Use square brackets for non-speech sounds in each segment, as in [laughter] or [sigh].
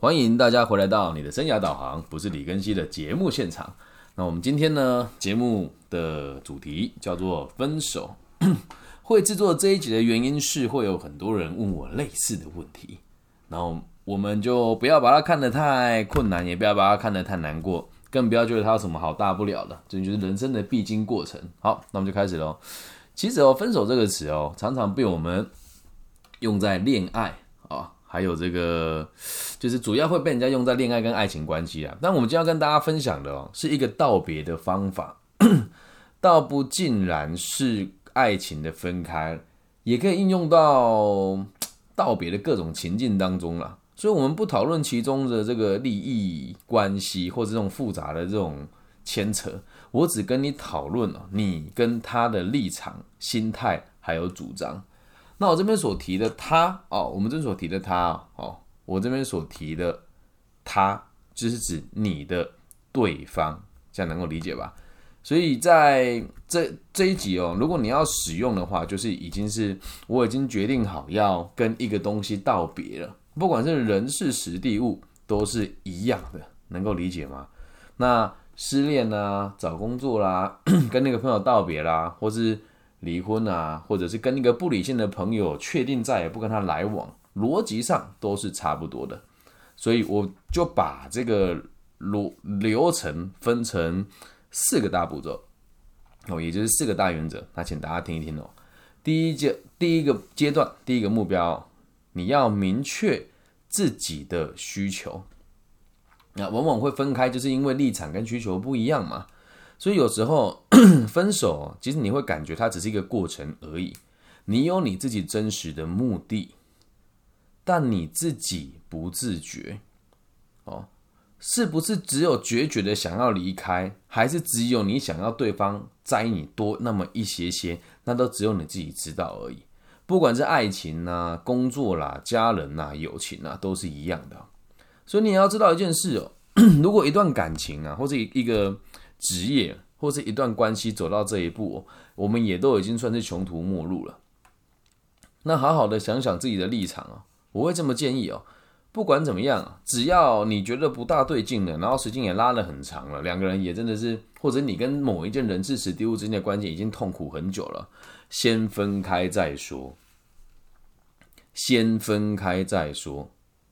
欢迎大家回来到你的生涯导航，不是李根熙的节目现场。那我们今天呢，节目的主题叫做分手。[coughs] 会制作这一集的原因是，会有很多人问我类似的问题，然后我们就不要把它看得太困难，也不要把它看得太难过，更不要觉得它有什么好大不了的，这就是人生的必经过程。好，那我们就开始喽。其实哦，分手这个词哦，常常被我们用在恋爱。还有这个，就是主要会被人家用在恋爱跟爱情关系啊。但我们今天要跟大家分享的哦，是一个道别的方法，[clears throat] 倒不尽然是爱情的分开，也可以应用到道别的各种情境当中了。所以，我们不讨论其中的这个利益关系或者这种复杂的这种牵扯，我只跟你讨论哦，你跟他的立场、心态还有主张。那我这边所提的他哦，我们这所提的他哦，我这边所提的他，就是指你的对方，这样能够理解吧？所以在这这一集哦，如果你要使用的话，就是已经是我已经决定好要跟一个东西道别了，不管是人事实地物都是一样的，能够理解吗？那失恋啦，找工作啦，[clears throat] 跟那个朋友道别啦，或是。离婚啊，或者是跟一个不理性的朋友确定再也不跟他来往，逻辑上都是差不多的，所以我就把这个流流程分成四个大步骤哦，也就是四个大原则。那请大家听一听哦。第一阶第一个阶段，第一个目标，你要明确自己的需求。那往往会分开，就是因为立场跟需求不一样嘛。所以有时候 [clears throat] 分手，其实你会感觉它只是一个过程而已。你有你自己真实的目的，但你自己不自觉。哦，是不是只有决绝的想要离开，还是只有你想要对方摘你多那么一些些？那都只有你自己知道而已。不管是爱情呐、工作啦、家人呐、友情啊，都是一样的。所以你要知道一件事哦，[clears throat] 如果一段感情啊，或者一个。职业或是一段关系走到这一步，我们也都已经算是穷途末路了。那好好的想想自己的立场啊，我会这么建议哦。不管怎么样，只要你觉得不大对劲了，然后时间也拉了很长了，两个人也真的是，或者你跟某一件人事史丢之间的关系已经痛苦很久了，先分开再说。先分开再说。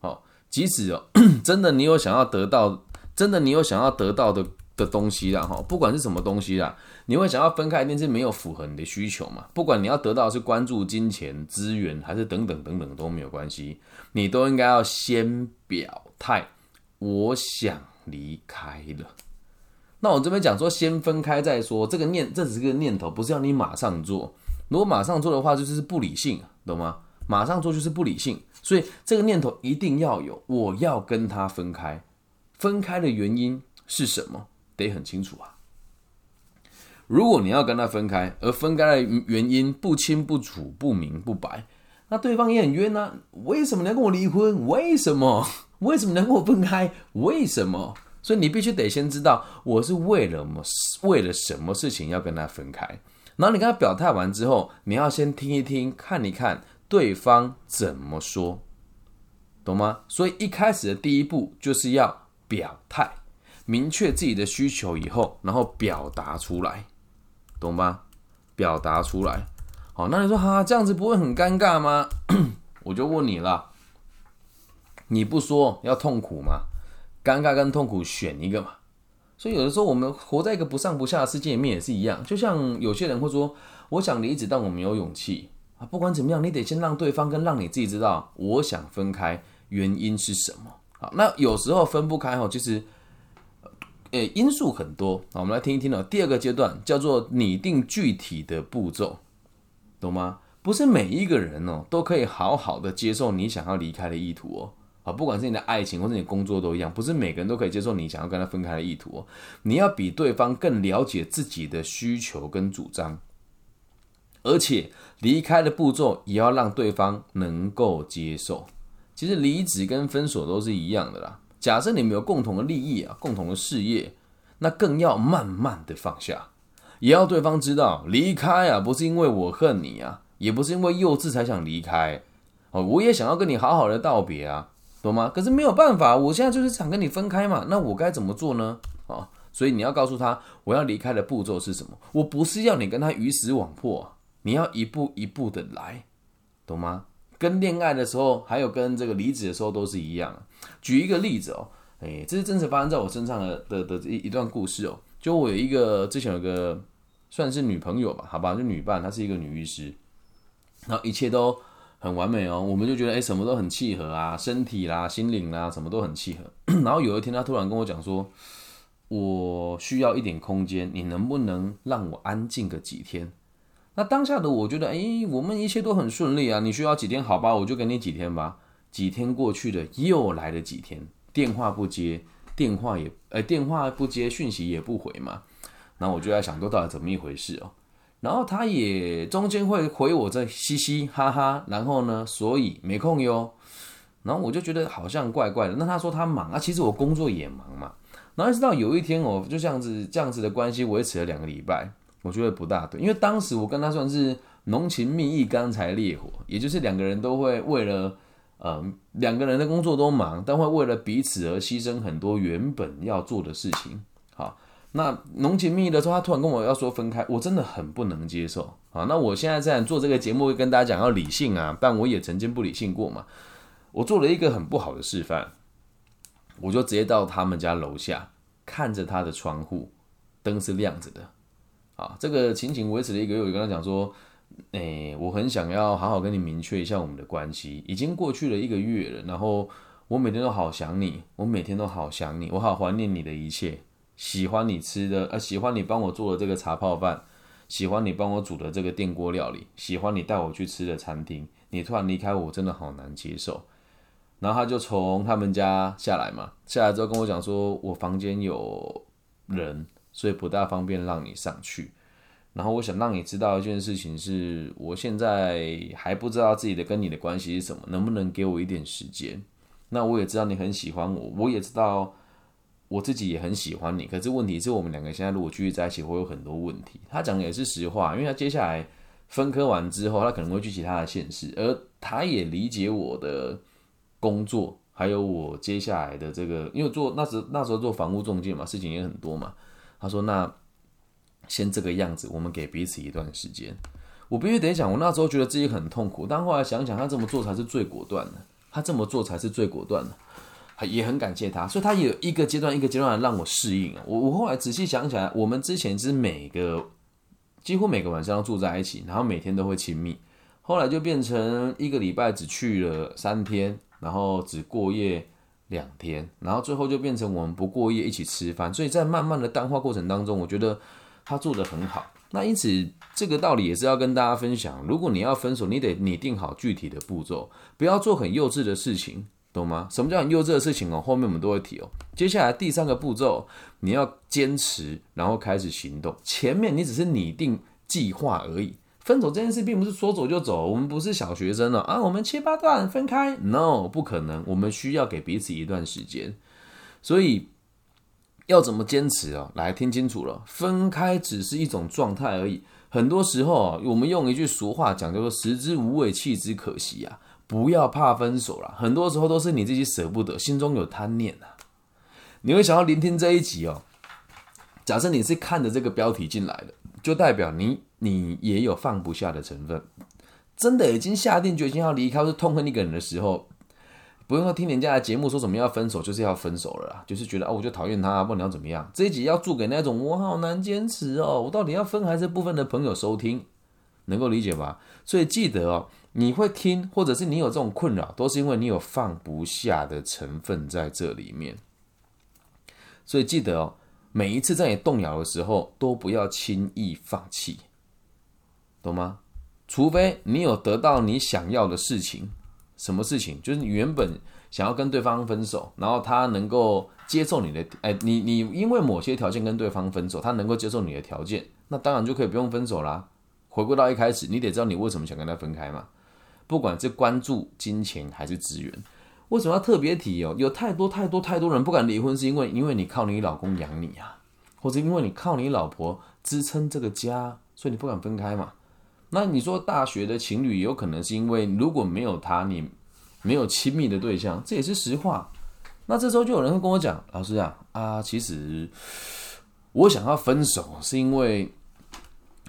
好，即使哦，[clears throat] 真的你有想要得到，真的你有想要得到的。的东西啦，哈，不管是什么东西啦，你会想要分开，一定是没有符合你的需求嘛？不管你要得到是关注、金钱、资源，还是等等等等都没有关系，你都应该要先表态，我想离开了。那我这边讲说，先分开再说，这个念这只是个念头，不是要你马上做。如果马上做的话，就是不理性，懂吗？马上做就是不理性，所以这个念头一定要有，我要跟他分开，分开的原因是什么？得很清楚啊！如果你要跟他分开，而分开的原因不清不楚、不明不白，那对方也很冤呐。为什么你要跟我离婚？为什么？[laughs] 为什么你要跟我分开？为什么？所以你必须得先知道我是为了么，为了什么事情要跟他分开。然后你跟他表态完之后，你要先听一听，看一看对方怎么说，懂吗？所以一开始的第一步就是要表态。明确自己的需求以后，然后表达出来，懂吗？表达出来。好，那你说哈，这样子不会很尴尬吗？[clears throat] 我就问你了，你不说要痛苦吗？尴尬跟痛苦选一个嘛。所以有的时候我们活在一个不上不下的世界里面也是一样。就像有些人会说，我想离职，但我没有勇气啊。不管怎么样，你得先让对方跟让你自己知道，我想分开原因是什么。好，那有时候分不开哦，其实。诶，因素很多好，我们来听一听哦。第二个阶段叫做拟定具体的步骤，懂吗？不是每一个人哦都可以好好的接受你想要离开的意图哦。啊，不管是你的爱情或者你工作都一样，不是每个人都可以接受你想要跟他分开的意图哦。你要比对方更了解自己的需求跟主张，而且离开的步骤也要让对方能够接受。其实离职跟分手都是一样的啦。假设你们有共同的利益啊，共同的事业，那更要慢慢的放下，也要对方知道离开啊，不是因为我恨你啊，也不是因为幼稚才想离开哦，我也想要跟你好好的道别啊，懂吗？可是没有办法，我现在就是想跟你分开嘛，那我该怎么做呢？啊，所以你要告诉他，我要离开的步骤是什么？我不是要你跟他鱼死网破，你要一步一步的来，懂吗？跟恋爱的时候，还有跟这个离职的时候都是一样。举一个例子哦，哎，这是真实发生在我身上的的的一一段故事哦。就我有一个之前有个算是女朋友吧，好吧，就女伴，她是一个女医师，然后一切都很完美哦，我们就觉得哎，什么都很契合啊，身体啦、心灵啦，什么都很契合。[clears throat] 然后有一天，她突然跟我讲说，我需要一点空间，你能不能让我安静个几天？那当下的我觉得，哎，我们一切都很顺利啊，你需要几天？好吧，我就给你几天吧。几天过去了，又来了几天，电话不接，电话也，哎，电话不接，讯息也不回嘛。然后我就在想，都到底怎么一回事哦？然后他也中间会回我这嘻嘻哈哈，然后呢，所以没空哟。然后我就觉得好像怪怪的。那他说他忙啊，其实我工作也忙嘛。然后一直到有一天哦，就这样子这样子的关系维持了两个礼拜，我觉得不大对，因为当时我跟他算是浓情蜜意、刚才烈火，也就是两个人都会为了。嗯，两个人的工作都忙，但会为了彼此而牺牲很多原本要做的事情。好，那浓情蜜意的时候，他突然跟我要说分开，我真的很不能接受。好，那我现在在做这个节目，会跟大家讲要理性啊，但我也曾经不理性过嘛。我做了一个很不好的示范，我就直接到他们家楼下，看着他的窗户，灯是亮着的。啊，这个情景维持了一个月，我跟他讲说。哎，我很想要好好跟你明确一下我们的关系。已经过去了一个月了，然后我每天都好想你，我每天都好想你，我好怀念你的一切，喜欢你吃的，呃，喜欢你帮我做的这个茶泡饭，喜欢你帮我煮的这个电锅料理，喜欢你带我去吃的餐厅。你突然离开我，真的好难接受。然后他就从他们家下来嘛，下来之后跟我讲说，我房间有人，所以不大方便让你上去。然后我想让你知道一件事情，是我现在还不知道自己的跟你的关系是什么，能不能给我一点时间？那我也知道你很喜欢我，我也知道我自己也很喜欢你。可是问题是我们两个现在如果继续在一起，会有很多问题。他讲的也是实话，因为他接下来分科完之后，他可能会去其他的县市，而他也理解我的工作，还有我接下来的这个，因为做那时那时候做房屋中介嘛，事情也很多嘛。他说那。先这个样子，我们给彼此一段时间。我必须得讲，我那时候觉得自己很痛苦，但后来想想，他这么做才是最果断的。他这么做才是最果断的，也很感谢他。所以他有一个阶段一个阶段让我适应啊。我我后来仔细想起来，我们之前是每个几乎每个晚上都住在一起，然后每天都会亲密。后来就变成一个礼拜只去了三天，然后只过夜两天，然后最后就变成我们不过夜一起吃饭。所以在慢慢的淡化过程当中，我觉得。他做的很好，那因此这个道理也是要跟大家分享。如果你要分手，你得拟定好具体的步骤，不要做很幼稚的事情，懂吗？什么叫很幼稚的事情哦？后面我们都会提哦。接下来第三个步骤，你要坚持，然后开始行动。前面你只是拟定计划而已。分手这件事并不是说走就走，我们不是小学生了啊，我们切八段分开，no，不可能。我们需要给彼此一段时间，所以。要怎么坚持哦？来听清楚了，分开只是一种状态而已。很多时候啊，我们用一句俗话讲，叫做“食之无味，弃之可惜”啊。不要怕分手了，很多时候都是你自己舍不得，心中有贪念啊。你会想要聆听这一集哦。假设你是看着这个标题进来的，就代表你你也有放不下的成分。真的已经下定决心要离开，是痛恨一个人的时候。不用说听人家的节目说什么要分手，就是要分手了啦，就是觉得哦，我就讨厌他，不管要怎么样？这一集要做给那种我好难坚持哦，我到底要分还是不分的朋友收听，能够理解吧？所以记得哦，你会听，或者是你有这种困扰，都是因为你有放不下的成分在这里面。所以记得哦，每一次在你动摇的时候，都不要轻易放弃，懂吗？除非你有得到你想要的事情。什么事情？就是你原本想要跟对方分手，然后他能够接受你的，哎，你你因为某些条件跟对方分手，他能够接受你的条件，那当然就可以不用分手啦。回归到一开始，你得知道你为什么想跟他分开嘛。不管是关注金钱还是资源，为什么要特别提哦？有太多太多太多人不敢离婚，是因为因为你靠你老公养你啊，或者因为你靠你老婆支撑这个家，所以你不敢分开嘛。那你说大学的情侣有可能是因为如果没有他，你没有亲密的对象，这也是实话。那这时候就有人会跟我讲：“老师啊，啊，其实我想要分手，是因为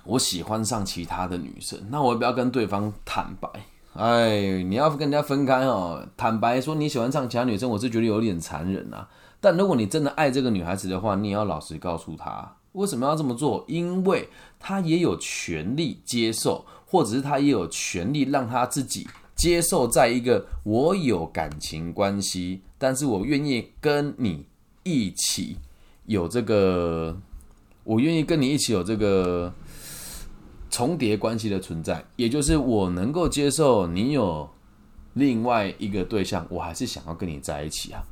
我喜欢上其他的女生。那我要不要跟对方坦白？哎，你要跟人家分开哦，坦白说你喜欢上其他女生，我是觉得有点残忍啊。但如果你真的爱这个女孩子的话，你也要老实告诉她，为什么要这么做？因为他也有权利接受，或者是他也有权利让他自己。”接受在一个我有感情关系，但是我愿意跟你一起有这个，我愿意跟你一起有这个重叠关系的存在，也就是我能够接受你有另外一个对象，我还是想要跟你在一起啊。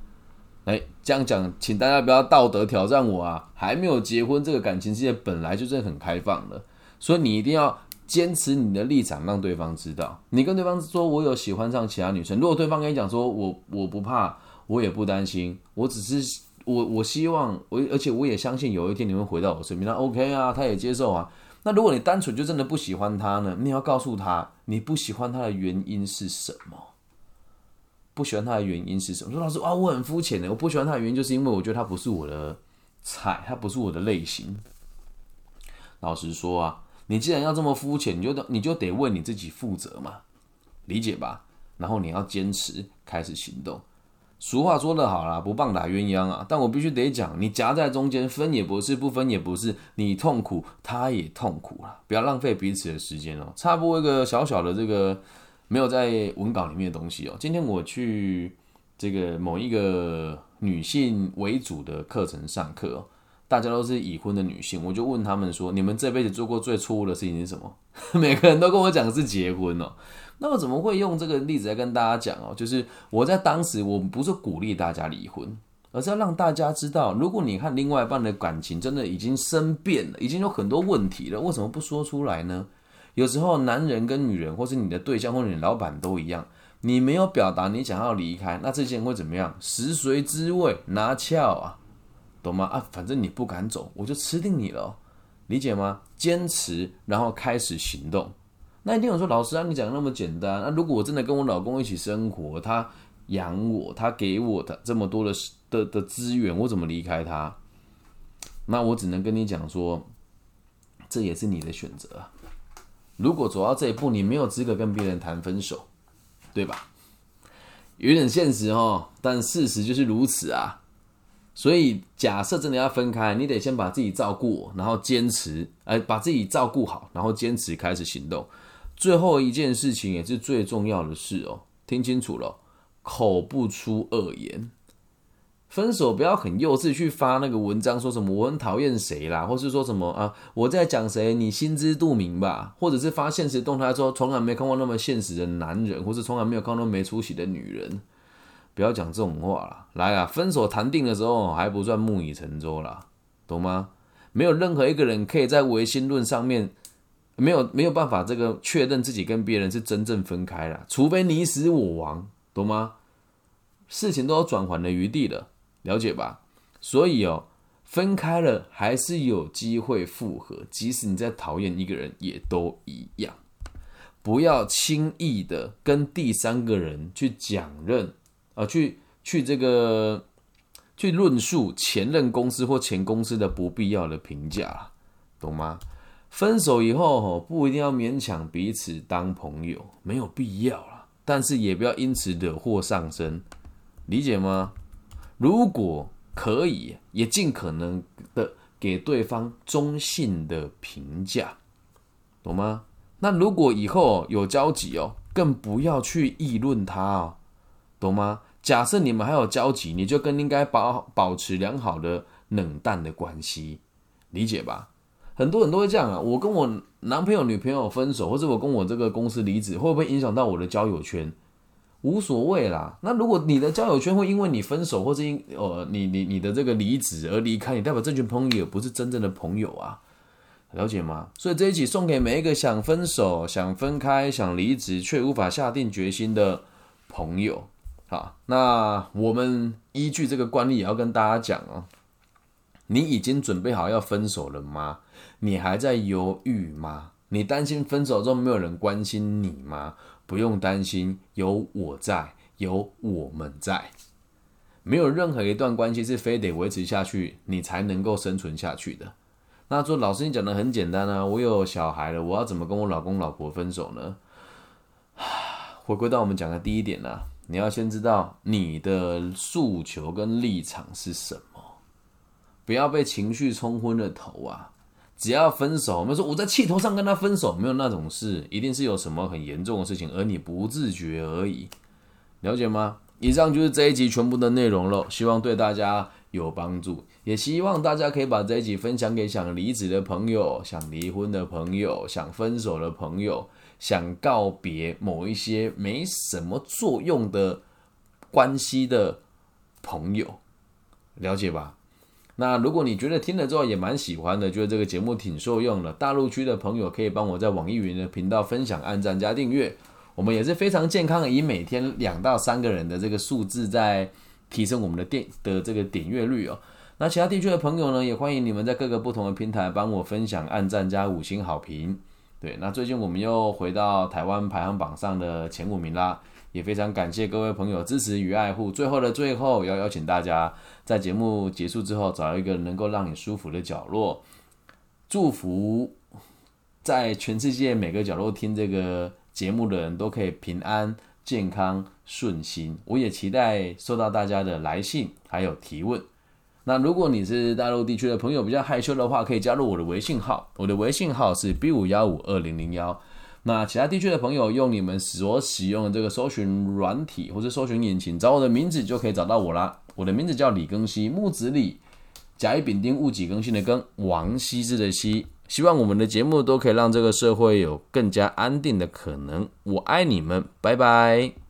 哎，这样讲，请大家不要道德挑战我啊！还没有结婚，这个感情世界本来就是很开放的，所以你一定要。坚持你的立场，让对方知道。你跟对方说：“我有喜欢上其他女生。”如果对方跟你讲说：“我我不怕，我也不担心，我只是我我希望我，而且我也相信有一天你会回到我身边。”那 OK 啊，他也接受啊。那如果你单纯就真的不喜欢他呢？你要告诉他你不喜欢他的原因是什么？不喜欢他的原因是什么？说老师啊，我很肤浅的，我不喜欢他的原因就是因为我觉得他不是我的菜，他不是我的类型。老实说啊。你既然要这么肤浅，你就得你就得为你自己负责嘛，理解吧？然后你要坚持开始行动。俗话说得好啦，不棒打鸳鸯啊！但我必须得讲，你夹在中间，分也不是，不分也不是，你痛苦，他也痛苦了。不要浪费彼此的时间哦。插播一个小小的这个没有在文稿里面的东西哦。今天我去这个某一个女性为主的课程上课。大家都是已婚的女性，我就问他们说：“你们这辈子做过最错误的事情是什么？” [laughs] 每个人都跟我讲是结婚哦。那我怎么会用这个例子来跟大家讲哦？就是我在当时，我不是鼓励大家离婚，而是要让大家知道，如果你和另外一半的感情真的已经生变了，已经有很多问题了，为什么不说出来呢？有时候男人跟女人，或是你的对象或者你老板都一样，你没有表达你想要离开，那这些人会怎么样？食髓知味，拿翘啊！懂吗？啊，反正你不敢走，我就吃定你了，理解吗？坚持，然后开始行动。那一定有说，老师啊，你讲的那么简单。那如果我真的跟我老公一起生活，他养我，他给我的这么多的的的资源，我怎么离开他？那我只能跟你讲说，这也是你的选择。如果走到这一步，你没有资格跟别人谈分手，对吧？有点现实哦，但事实就是如此啊。所以，假设真的要分开，你得先把自己照顾，然后坚持，哎，把自己照顾好，然后坚持开始行动。最后一件事情也是最重要的事哦，听清楚了，口不出恶言。分手不要很幼稚去发那个文章，说什么我很讨厌谁啦，或是说什么啊我在讲谁，你心知肚明吧？或者是发现实动态说从来没看过那么现实的男人，或是从来没有看过没出息的女人。不要讲这种话了，来啊！分手谈定的时候还不算木已成舟啦，懂吗？没有任何一个人可以在唯心论上面没有没有办法这个确认自己跟别人是真正分开了，除非你死我亡，懂吗？事情都有转圜的余地了，了解吧？所以哦，分开了还是有机会复合，即使你在讨厌一个人，也都一样。不要轻易的跟第三个人去讲认。啊，去去这个去论述前任公司或前公司的不必要的评价，懂吗？分手以后吼，不一定要勉强彼此当朋友，没有必要了。但是也不要因此惹祸上身，理解吗？如果可以，也尽可能的给对方中性的评价，懂吗？那如果以后有交集哦，更不要去议论他哦，懂吗？假设你们还有交集，你就更应该保保持良好的冷淡的关系，理解吧？很多人都会这样啊。我跟我男朋友、女朋友分手，或者我跟我这个公司离职，会不会影响到我的交友圈？无所谓啦。那如果你的交友圈会因为你分手，或是因呃你你你的这个离职而离开，你代表这群朋友不是真正的朋友啊，了解吗？所以这一集送给每一个想分手、想分开、想离职却无法下定决心的朋友。好，那我们依据这个惯例也要跟大家讲哦，你已经准备好要分手了吗？你还在犹豫吗？你担心分手之后没有人关心你吗？不用担心，有我在，有我们在。没有任何一段关系是非得维持下去，你才能够生存下去的。那说老师，你讲的很简单啊，我有小孩了，我要怎么跟我老公老婆分手呢？回归到我们讲的第一点呢，你要先知道你的诉求跟立场是什么，不要被情绪冲昏了头啊。只要分手，我们说我在气头上跟他分手，没有那种事，一定是有什么很严重的事情，而你不自觉而已。了解吗？以上就是这一集全部的内容了，希望对大家有帮助，也希望大家可以把这一集分享给想离职的朋友、想离婚的朋友、想分手的朋友、想告别某一些没什么作用的关系的朋友，了解吧？那如果你觉得听了之后也蛮喜欢的，觉得这个节目挺受用的，大陆区的朋友可以帮我在网易云的频道分享、按赞加订阅。我们也是非常健康的，以每天两到三个人的这个数字在提升我们的电的这个点阅率哦。那其他地区的朋友呢，也欢迎你们在各个不同的平台帮我分享、按赞加五星好评。对，那最近我们又回到台湾排行榜上的前五名啦，也非常感谢各位朋友支持与爱护。最后的最后，要邀请大家在节目结束之后，找一个能够让你舒服的角落，祝福在全世界每个角落听这个。节目的人都可以平安、健康、顺心。我也期待收到大家的来信还有提问。那如果你是大陆地区的朋友，比较害羞的话，可以加入我的微信号。我的微信号是 B 五幺五二零零幺。那其他地区的朋友，用你们所使用的这个搜寻软体或者搜寻引擎找我的名字，就可以找到我啦。我的名字叫李庚希，木子李，甲乙丙丁戊己庚辛的庚，王羲之的羲。希望我们的节目都可以让这个社会有更加安定的可能。我爱你们，拜拜。